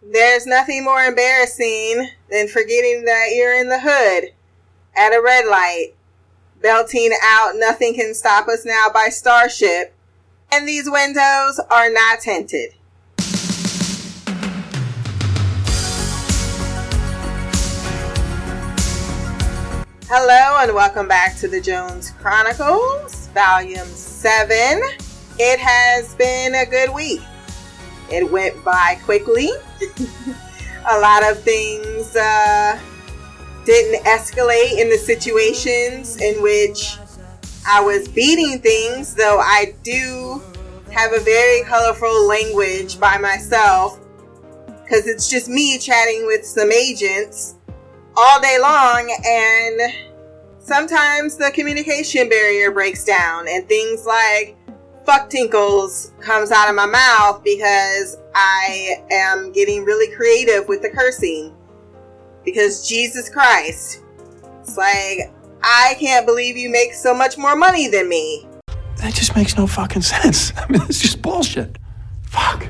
There's nothing more embarrassing than forgetting that you're in the hood at a red light, belting out Nothing Can Stop Us Now by Starship, and these windows are not tinted. Hello, and welcome back to the Jones Chronicles, Volume 7. It has been a good week. It went by quickly. a lot of things uh, didn't escalate in the situations in which I was beating things, though I do have a very colorful language by myself because it's just me chatting with some agents all day long and sometimes the communication barrier breaks down and things like fuck tinkles comes out of my mouth because I am getting really creative with the cursing because Jesus Christ it's like I can't believe you make so much more money than me That just makes no fucking sense. I mean, it's just bullshit. Fuck.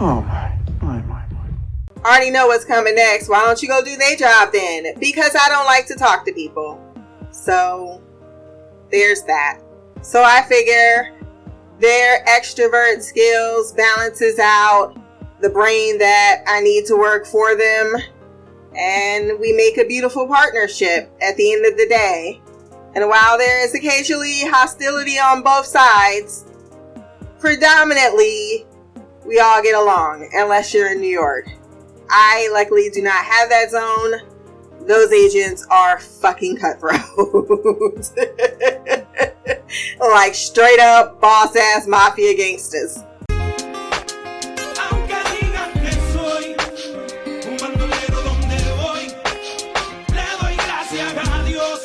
Oh my, my, my, my. already know what's coming next. Why don't you go do their job then? Because I don't like to talk to people. So there's that. So I figure their extrovert skills balances out the brain that I need to work for them. And we make a beautiful partnership at the end of the day. And while there is occasionally hostility on both sides, predominantly we all get along, unless you're in New York. I luckily do not have that zone. Those agents are fucking cutthroat. like straight up boss ass mafia gangsters. Aunque digan que soy un bandolero donde voy, le doy gracias a Dios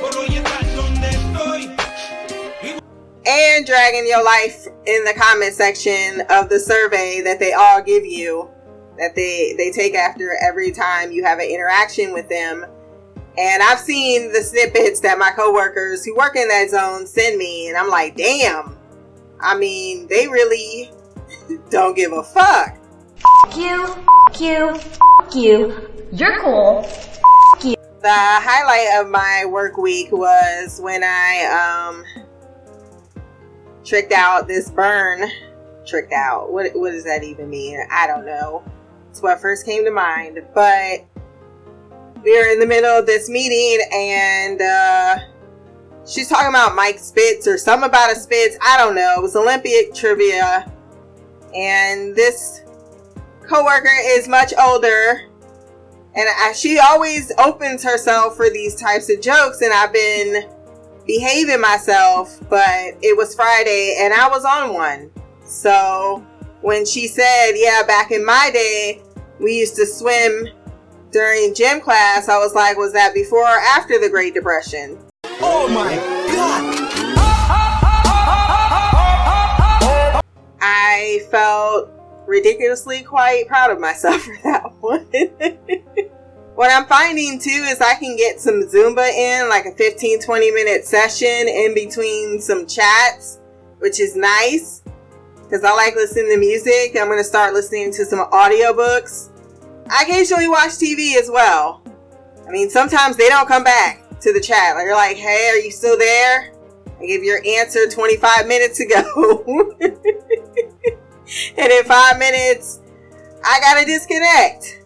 por hoy estar donde estoy. And dragging your life in the comment section of the survey that they all give you, that they, they take after every time you have an interaction with them. And I've seen the snippets that my coworkers who work in that zone send me, and I'm like, damn. I mean, they really don't give a fuck. F you, F you, F you. You're cool. You. The highlight of my work week was when I um tricked out this burn. Tricked out. What what does that even mean? I don't know. It's what first came to mind. But we were in the middle of this meeting and uh she's talking about Mike Spitz or something about a Spitz. I don't know. It was Olympic trivia. And this coworker is much older and I, she always opens herself for these types of jokes and i've been behaving myself but it was friday and i was on one so when she said yeah back in my day we used to swim during gym class i was like was that before or after the great depression Oh my God! i felt ridiculously quite proud of myself for that one What I'm finding too is I can get some Zumba in, like a 15 20 minute session in between some chats, which is nice because I like listening to music. I'm going to start listening to some audiobooks. I occasionally watch TV as well. I mean, sometimes they don't come back to the chat. Like, you're like, hey, are you still there? I give your answer 25 minutes ago. and in five minutes, I got to disconnect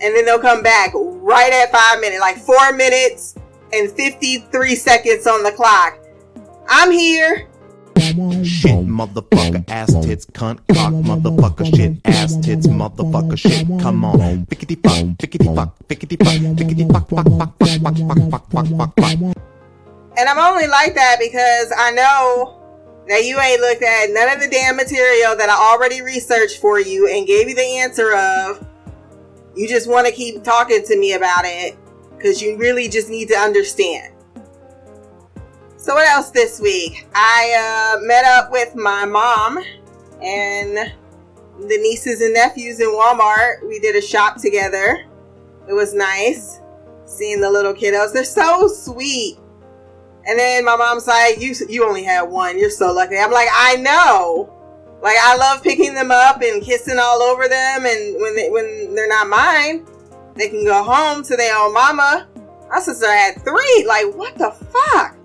and then they'll come back right at five minutes, like four minutes and 53 seconds on the clock. I'm here. Shit, motherfucker, ass tits, cunt, cock, motherfucker, shit, ass tits, motherfucker, shit, come on. Fickety fuck, fickety fuck, fickety fuck, fickety fuck, fuck, fuck, fuck, fuck, fuck, fuck, fuck, fuck, fuck. And I'm only like that because I know that you ain't looked at none of the damn material that I already researched for you and gave you the answer of. You just want to keep talking to me about it because you really just need to understand. So, what else this week? I uh, met up with my mom and the nieces and nephews in Walmart. We did a shop together. It was nice seeing the little kiddos. They're so sweet. And then my mom's like, "You you only had one. You're so lucky." I'm like, "I know, Like I love picking them up and kissing all over them, and when they, when they're not mine, they can go home to their own mama. My sister had three. Like what the fuck?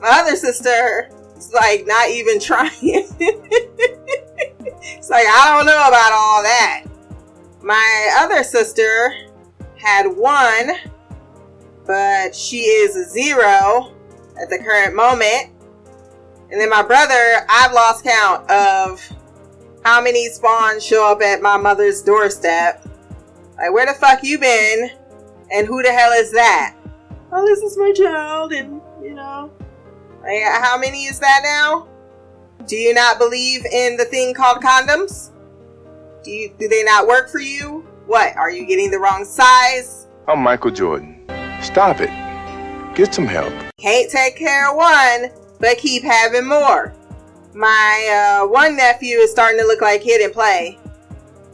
My other sister is like not even trying. it's like I don't know about all that. My other sister had one, but she is a zero at the current moment. And then my brother, I've lost count of how many spawns show up at my mother's doorstep. Like, where the fuck you been? And who the hell is that? Oh, this is my child, and you know. Like, how many is that now? Do you not believe in the thing called condoms? Do you do they not work for you? What? Are you getting the wrong size? I'm Michael Jordan. Stop it. Get some help. Can't take care of one, but keep having more. My uh, one nephew is starting to look like Kid and Play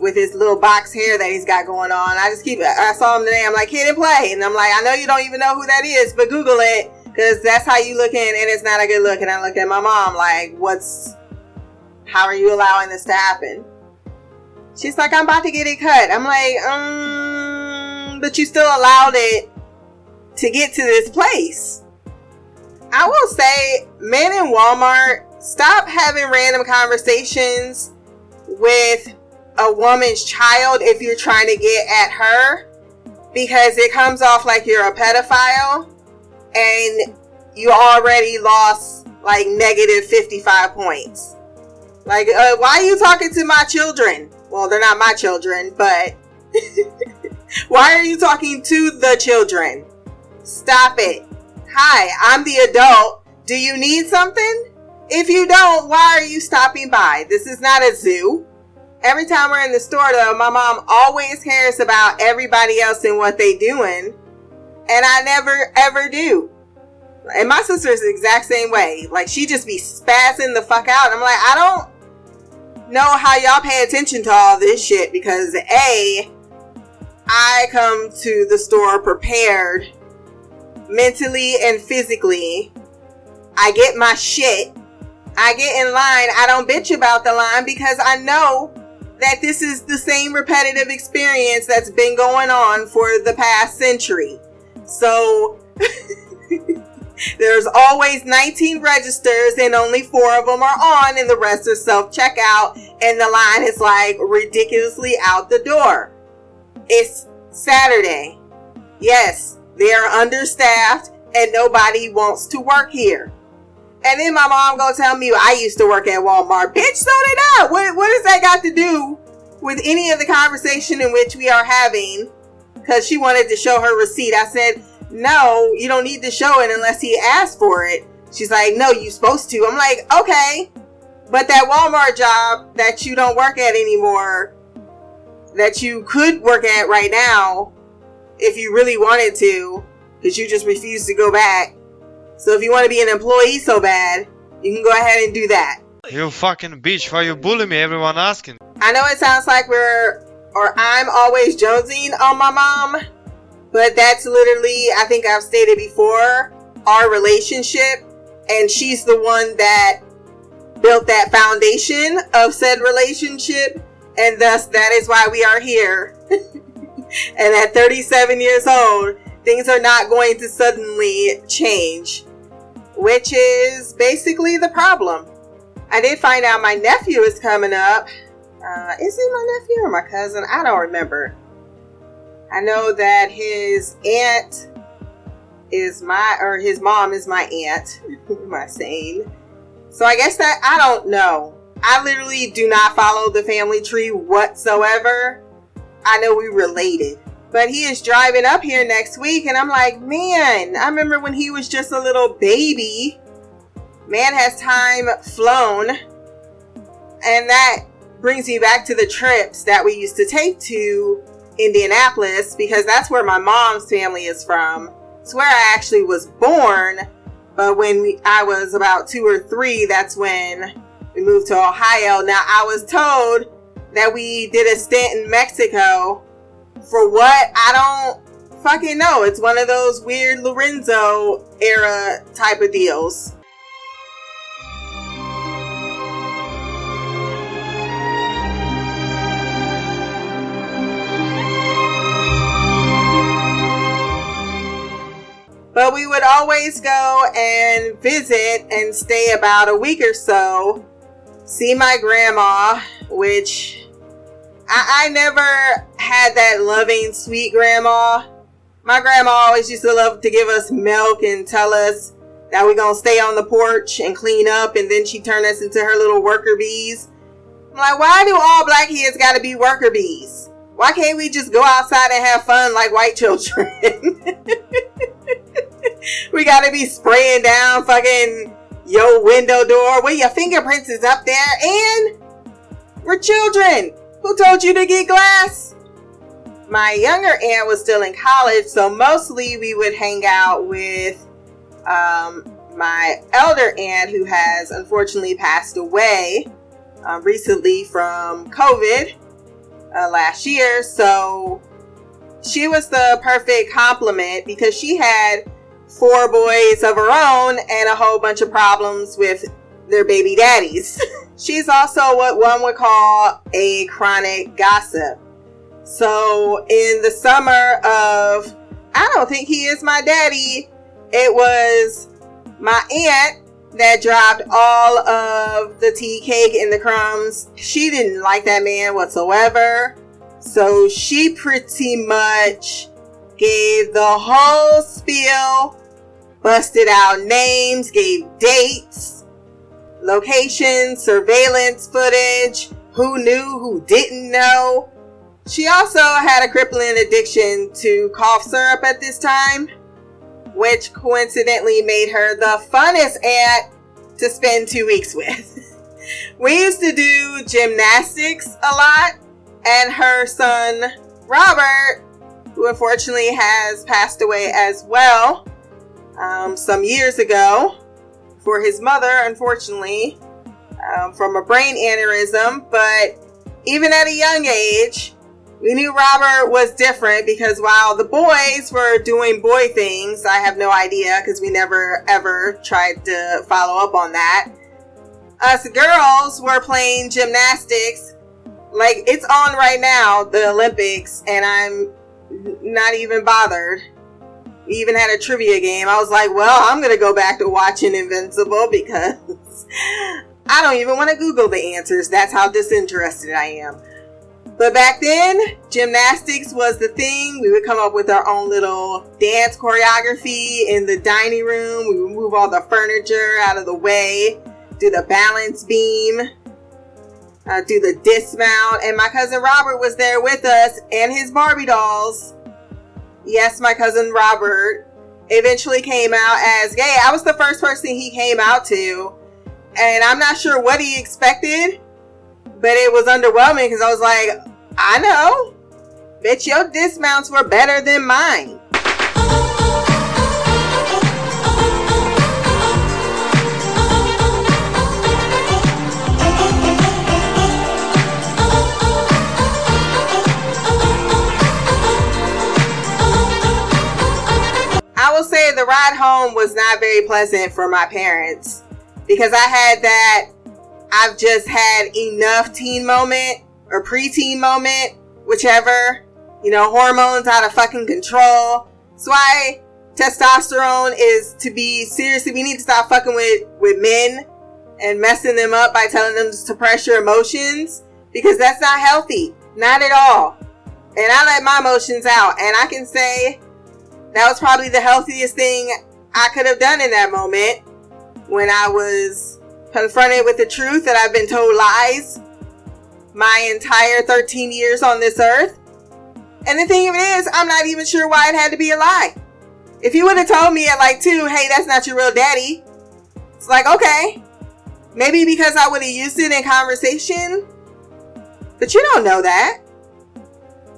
with his little box hair that he's got going on. I just keep, I saw him today. I'm like, Kid and Play. And I'm like, I know you don't even know who that is, but Google it because that's how you looking and it's not a good look. And I look at my mom like, what's, how are you allowing this to happen? She's like, I'm about to get it cut. I'm like, um, but you still allowed it to get to this place. I will say, men in Walmart, stop having random conversations with a woman's child if you're trying to get at her because it comes off like you're a pedophile and you already lost like negative 55 points. Like, uh, why are you talking to my children? Well, they're not my children, but why are you talking to the children? Stop it. Hi, I'm the adult. Do you need something? If you don't, why are you stopping by? This is not a zoo. Every time we're in the store though, my mom always cares about everybody else and what they doing. And I never ever do. And my sister's the exact same way. Like she just be spazzing the fuck out. I'm like, I don't know how y'all pay attention to all this shit because A, I come to the store prepared mentally and physically. I get my shit. I get in line. I don't bitch about the line because I know that this is the same repetitive experience that's been going on for the past century. So there's always 19 registers and only four of them are on and the rest are self checkout and the line is like ridiculously out the door. It's Saturday. Yes, they are understaffed and nobody wants to work here. And then my mom gonna tell me I used to work at Walmart. Bitch, so did I. What, what does that got to do with any of the conversation in which we are having? Because she wanted to show her receipt. I said, no, you don't need to show it unless he asked for it. She's like, no, you're supposed to. I'm like, okay. But that Walmart job that you don't work at anymore, that you could work at right now, if you really wanted to, because you just refuse to go back. So if you want to be an employee so bad, you can go ahead and do that. You fucking bitch, why you bully me? Everyone asking. I know it sounds like we're, or I'm always jonesing on my mom, but that's literally, I think I've stated before, our relationship. And she's the one that built that foundation of said relationship. And thus, that is why we are here. and at 37 years old, things are not going to suddenly change, which is basically the problem. I did find out my nephew is coming up. Uh, is it my nephew or my cousin? I don't remember. I know that his aunt is my, or his mom is my aunt. Am I saying? So I guess that, I don't know. I literally do not follow the family tree whatsoever. I know we related. But he is driving up here next week, and I'm like, man, I remember when he was just a little baby. Man has time flown. And that brings me back to the trips that we used to take to Indianapolis because that's where my mom's family is from. It's where I actually was born. But when we, I was about two or three, that's when we moved to Ohio. Now, I was told that we did a stint in Mexico. For what? I don't fucking know. It's one of those weird Lorenzo era type of deals. So we would always go and visit and stay about a week or so, see my grandma, which I, I never had that loving, sweet grandma. My grandma always used to love to give us milk and tell us that we're gonna stay on the porch and clean up, and then she turned us into her little worker bees. I'm like, why do all black kids gotta be worker bees? Why can't we just go outside and have fun like white children? We gotta be spraying down fucking your window door where your fingerprints is up there and we're children. Who told you to get glass? My younger aunt was still in college, so mostly we would hang out with um, my elder aunt, who has unfortunately passed away uh, recently from COVID uh, last year. So she was the perfect complement because she had four boys of her own and a whole bunch of problems with their baby daddies. She's also what one would call a chronic gossip. So in the summer of, I don't think he is my daddy, it was my aunt that dropped all of the tea cake and the crumbs. She didn't like that man whatsoever. So she pretty much gave the whole spiel, busted out names, gave dates, locations, surveillance footage, who knew, who didn't know. She also had a crippling addiction to cough syrup at this time, which coincidentally made her the funnest aunt to spend two weeks with. we used to do gymnastics a lot, and her son, Robert, who unfortunately has passed away as well um, some years ago for his mother, unfortunately, um, from a brain aneurysm. But even at a young age, we knew Robert was different because while the boys were doing boy things, I have no idea because we never ever tried to follow up on that. Us girls were playing gymnastics. Like it's on right now, the Olympics, and I'm not even bothered. We even had a trivia game. I was like, well, I'm gonna go back to watching Invincible because I don't even want to Google the answers. That's how disinterested I am. But back then, gymnastics was the thing. We would come up with our own little dance choreography in the dining room. We would move all the furniture out of the way, do the balance beam, uh, do the dismount. And my cousin Robert was there with us and his Barbie dolls. Yes, my cousin Robert eventually came out as gay. I was the first person he came out to. And I'm not sure what he expected but it was underwhelming because I was like, I know. Bet your dismounts were better than mine. Ride home was not very pleasant for my parents because I had that I've just had enough teen moment or preteen moment, whichever. You know, hormones out of fucking control. That's why testosterone is to be seriously. We need to stop fucking with with men and messing them up by telling them to suppress your emotions because that's not healthy, not at all. And I let my emotions out, and I can say that was probably the healthiest thing I could have done in that moment when I was confronted with the truth that I've been told lies my entire 13 years on this earth. And the thing of it is, I'm not even sure why it had to be a lie. If you would have told me at like two, hey, that's not your real daddy, it's like, okay. Maybe because I would have used it in conversation. But you don't know that.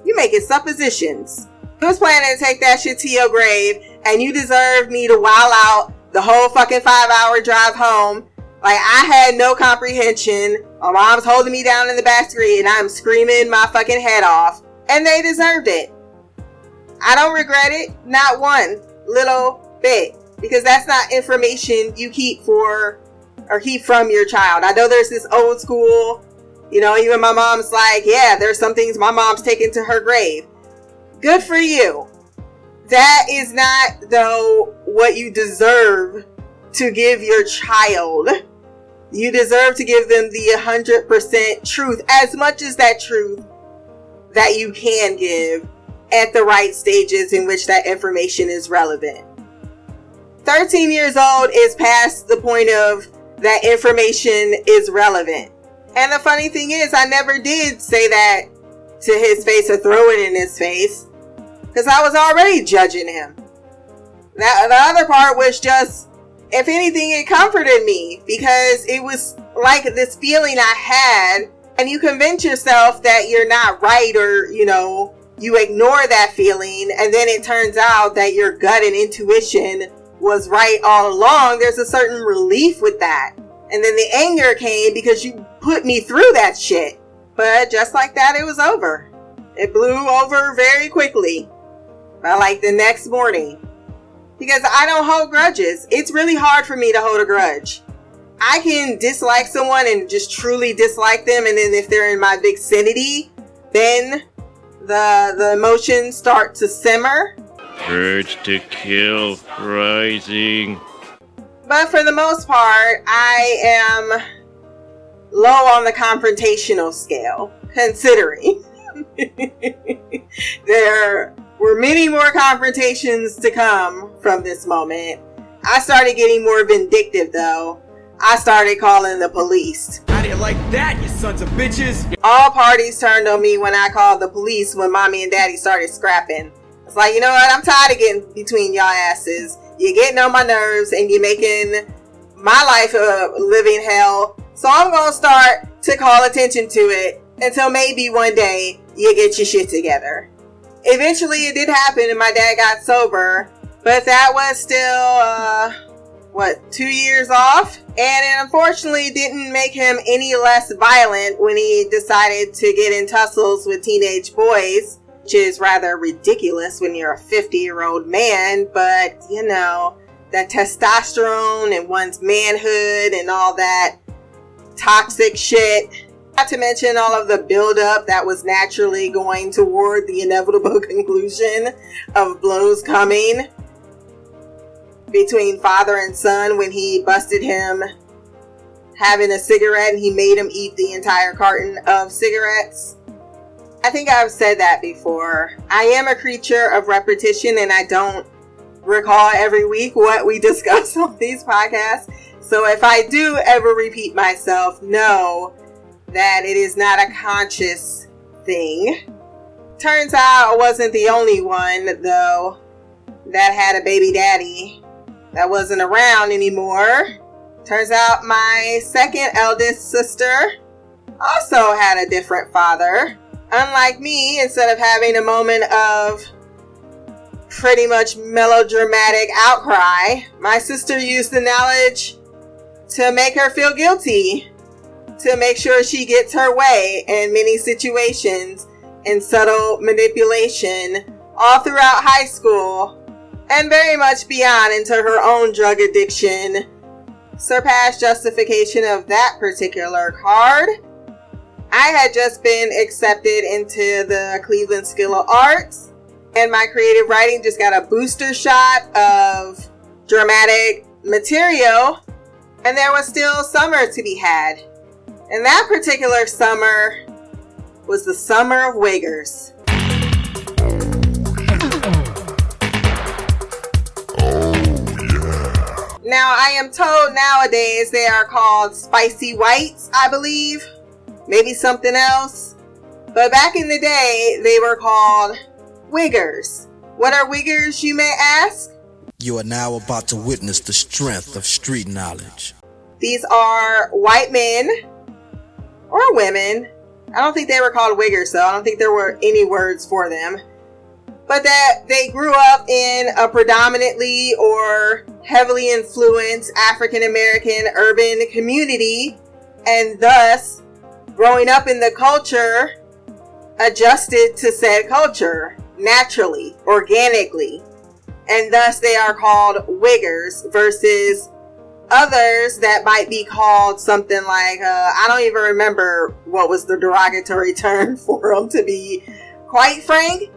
You making suppositions. Was planning to take that shit to your grave, and you deserve me to wow out the whole fucking five hour drive home like I had no comprehension. My mom's holding me down in the back street and I'm screaming my fucking head off. And they deserved it. I don't regret it, not one little bit. Because that's not information you keep for or keep from your child. I know there's this old school, you know, even my mom's like, yeah, there's some things my mom's taken to her grave. Good for you. That is not though what you deserve to give your child. You deserve to give them the 100% truth, as much as that truth that you can give at the right stages in which that information is relevant. 13 years old is past the point of that information is relevant. And the funny thing is, I never did say that to his face or throw it in his face because I was already judging him. That the other part was just, if anything, it comforted me because it was like this feeling I had, and you convince yourself that you're not right or you know you ignore that feeling, and then it turns out that your gut and intuition was right all along. There's a certain relief with that. And then the anger came because you put me through that shit. But just like that, it was over. It blew over very quickly. By like the next morning. Because I don't hold grudges. It's really hard for me to hold a grudge. I can dislike someone and just truly dislike them, and then if they're in my vicinity, then the the emotions start to simmer. Urge to kill rising. But for the most part, I am low on the confrontational scale, considering there were many more confrontations to come from this moment. I started getting more vindictive though. I started calling the police. I didn't like that, you sons of bitches? All parties turned on me when I called the police when mommy and daddy started scrapping. It's like, you know what? I'm tired of getting between y'all asses. You're getting on my nerves and you're making my life a living hell. So I'm going to start to call attention to it until maybe one day you get your shit together. Eventually it did happen and my dad got sober, but that was still, uh, what, two years off? And it unfortunately didn't make him any less violent when he decided to get in tussles with teenage boys, which is rather ridiculous when you're a 50 year old man, but you know, that testosterone and one's manhood and all that toxic shit. Not to mention all of the buildup that was naturally going toward the inevitable conclusion of blows coming between father and son when he busted him having a cigarette and he made him eat the entire carton of cigarettes. I think I've said that before. I am a creature of repetition and I don't recall every week what we discuss on these podcasts. So if I do ever repeat myself, know that it is not a conscious thing. Turns out I wasn't the only one, though, that had a baby daddy that wasn't around anymore. Turns out my second eldest sister also had a different father. Unlike me, instead of having a moment of pretty much melodramatic outcry, my sister used the knowledge to make her feel guilty, to make sure she gets her way in many situations and subtle manipulation all throughout high school and very much beyond into her own drug addiction. Surpassed justification of that particular card. I had just been accepted into the Cleveland School of Arts, and my creative writing just got a booster shot of dramatic material, and there was still summer to be had. And that particular summer was the summer of Wiggers. Oh, now, I am told nowadays they are called spicy whites, I believe. Maybe something else. But back in the day, they were called wiggers. What are wiggers, you may ask? You are now about to witness the strength of street knowledge. These are white men or women. I don't think they were called wiggers, though. I don't think there were any words for them but that they grew up in a predominantly or heavily influenced African American urban community, and thus, growing up in the culture, adjusted to said culture naturally, organically, and thus they are called wiggers versus others that might be called something like uh, I don't even remember what was the derogatory term for them to be quite frank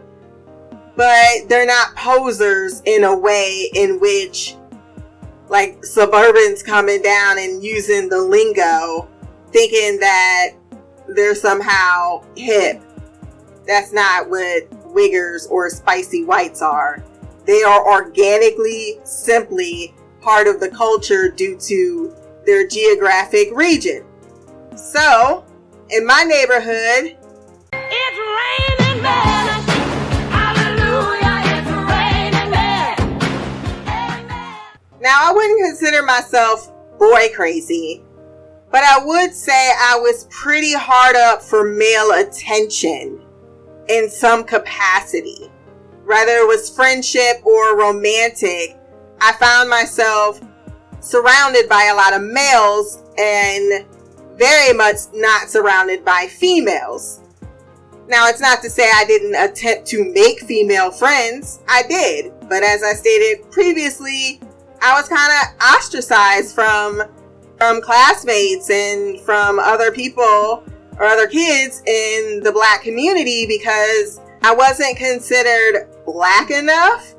but they're not posers in a way in which like suburbans coming down and using the lingo thinking that they're somehow hip. That's not what wiggers or spicy whites are. They are organically, simply part of the culture due to their geographic region. So, in my neighborhood, It's raining men. Hallelujah, it's raining men. now I wouldn't consider myself boy crazy, but I would say I was pretty hard up for male attention in some capacity. Whether it was friendship or romantic, I found myself surrounded by a lot of males and very much not surrounded by females. Now, it's not to say I didn't attempt to make female friends. I did. But as I stated previously, I was kind of ostracized from from classmates and from other people or other kids in the black community because I wasn't considered black enough.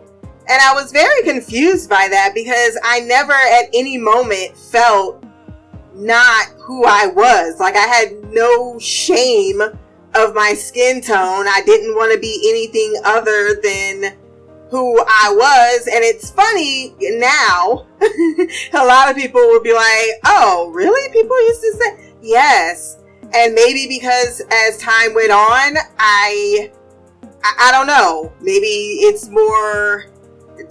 And I was very confused by that because I never at any moment felt not who I was. Like I had no shame of my skin tone. I didn't want to be anything other than who I was. And it's funny now, a lot of people will be like, oh, really? People used to say, yes. And maybe because as time went on, I, I, I don't know, maybe it's more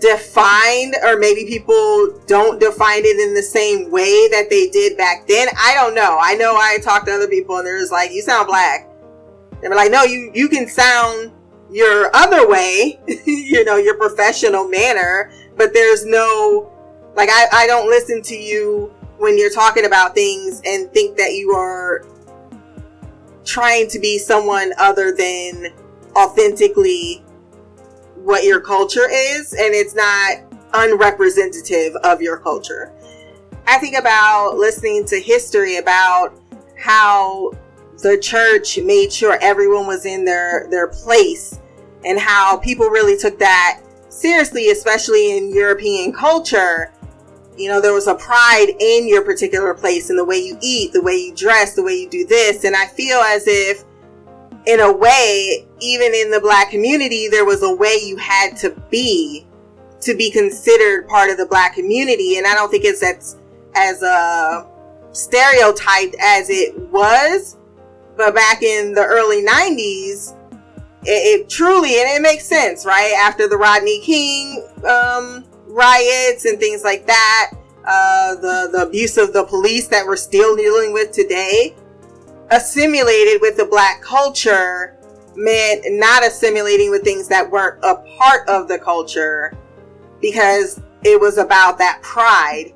defined or maybe people don't define it in the same way that they did back then. I don't know. I know I talked to other people and they're just like, you sound black. They were like, no, you, you can sound your other way, you know, your professional manner, but there's no, like, I, I don't listen to you when you're talking about things and think that you are trying to be someone other than authentically what your culture is, and it's not unrepresentative of your culture. I think about listening to history about how the church made sure everyone was in their their place and how people really took that seriously especially in European culture you know there was a pride in your particular place in the way you eat the way you dress the way you do this and I feel as if in a way even in the black community there was a way you had to be to be considered part of the black community. And I don't think it's as as uh stereotyped as it was but back in the early 90s it, it, truly and it makes sense right? After the rodney king um, riots and things like that uh, the, the abuse of the police that we're still dealing with today assimilated with the black culture meant not assimilating with things that weren't a part of the culture because it was about that pride.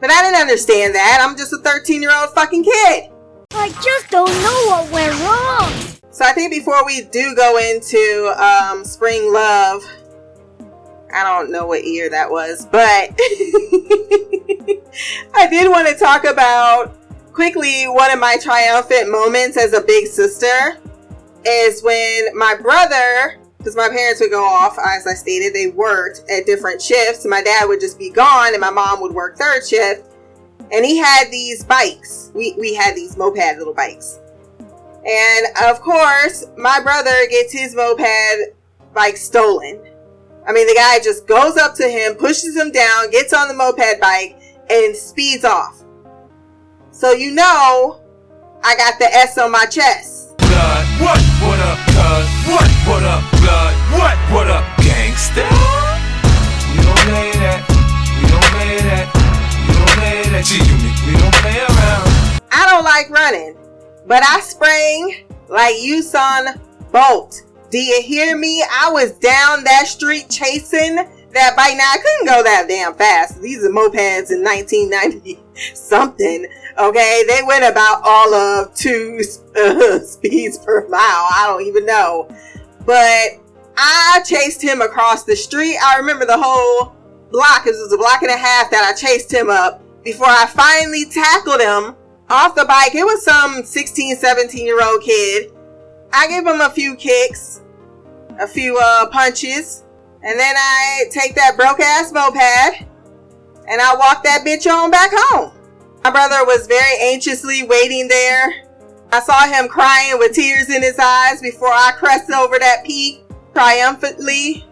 But i didn't understand that. I'm just a 13 year old fucking kid. I just don't know what went wrong. So I think before we do go into um, Spring Love, I don't know what year that was, but I did want to talk about quickly one of my triumphant moments as a big sister is when my brother, because my parents would go off, as I stated, they worked at different shifts. My dad would just be gone and my mom would work third shift and he had these bikes. We, we had these moped little bikes. And of course, my brother gets his moped bike stolen. I mean, the guy just goes up to him, pushes him down, gets on the moped bike, and speeds off. So you know, I got the S on my chest. Blood, what, what up, cuz? What, what up, blood? What, what up, gangsta? We don't play that. We don't play that. We don't play that G-Unit. We don't play around. I don't like running, but I sprang like Usain Bolt. Do you hear me? I was down that street chasing that bike. Now I couldn't go that damn fast. These are mopeds in 1990 something. Okay, they went about all of two uh, speeds per mile. I don't even know, but I chased him across the street. I remember the whole block. It was a block and a half that I chased him up before I finally tackled him off the bike. It was some 16, 17 year old kid. I gave him a few kicks. a few uh, punches, and then I take that broke ass moped and I walk that bitch on back home. My brother was very anxiously waiting there. I saw him crying with tears in his eyes before I crested over that peak triumphantly.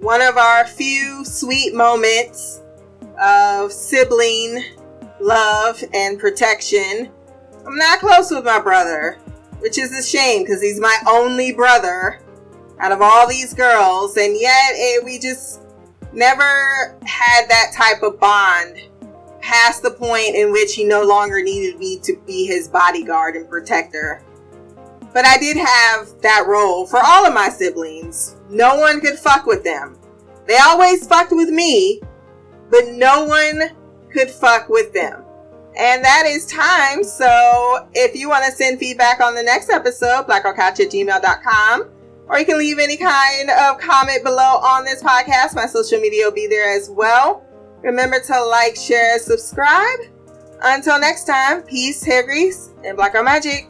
one of our few sweet moments of sibling love and protection. I'm not close with my brother, which is a shame because he's my only brother out of all these girls, and yet it, we just never had that type of bond past the point in which he no longer needed me to be his bodyguard and protector. But I did have that role for all of my siblings. No one could fuck with them. They always fucked with me, but no one could fuck with them. And that is time. So if you want to send feedback on the next episode, blackgirlcouch at gmail.com, or you can leave any kind of comment below on this podcast. My social media will be there as well. Remember to like, share, subscribe. Until next time, peace, hair grease, and black girl magic.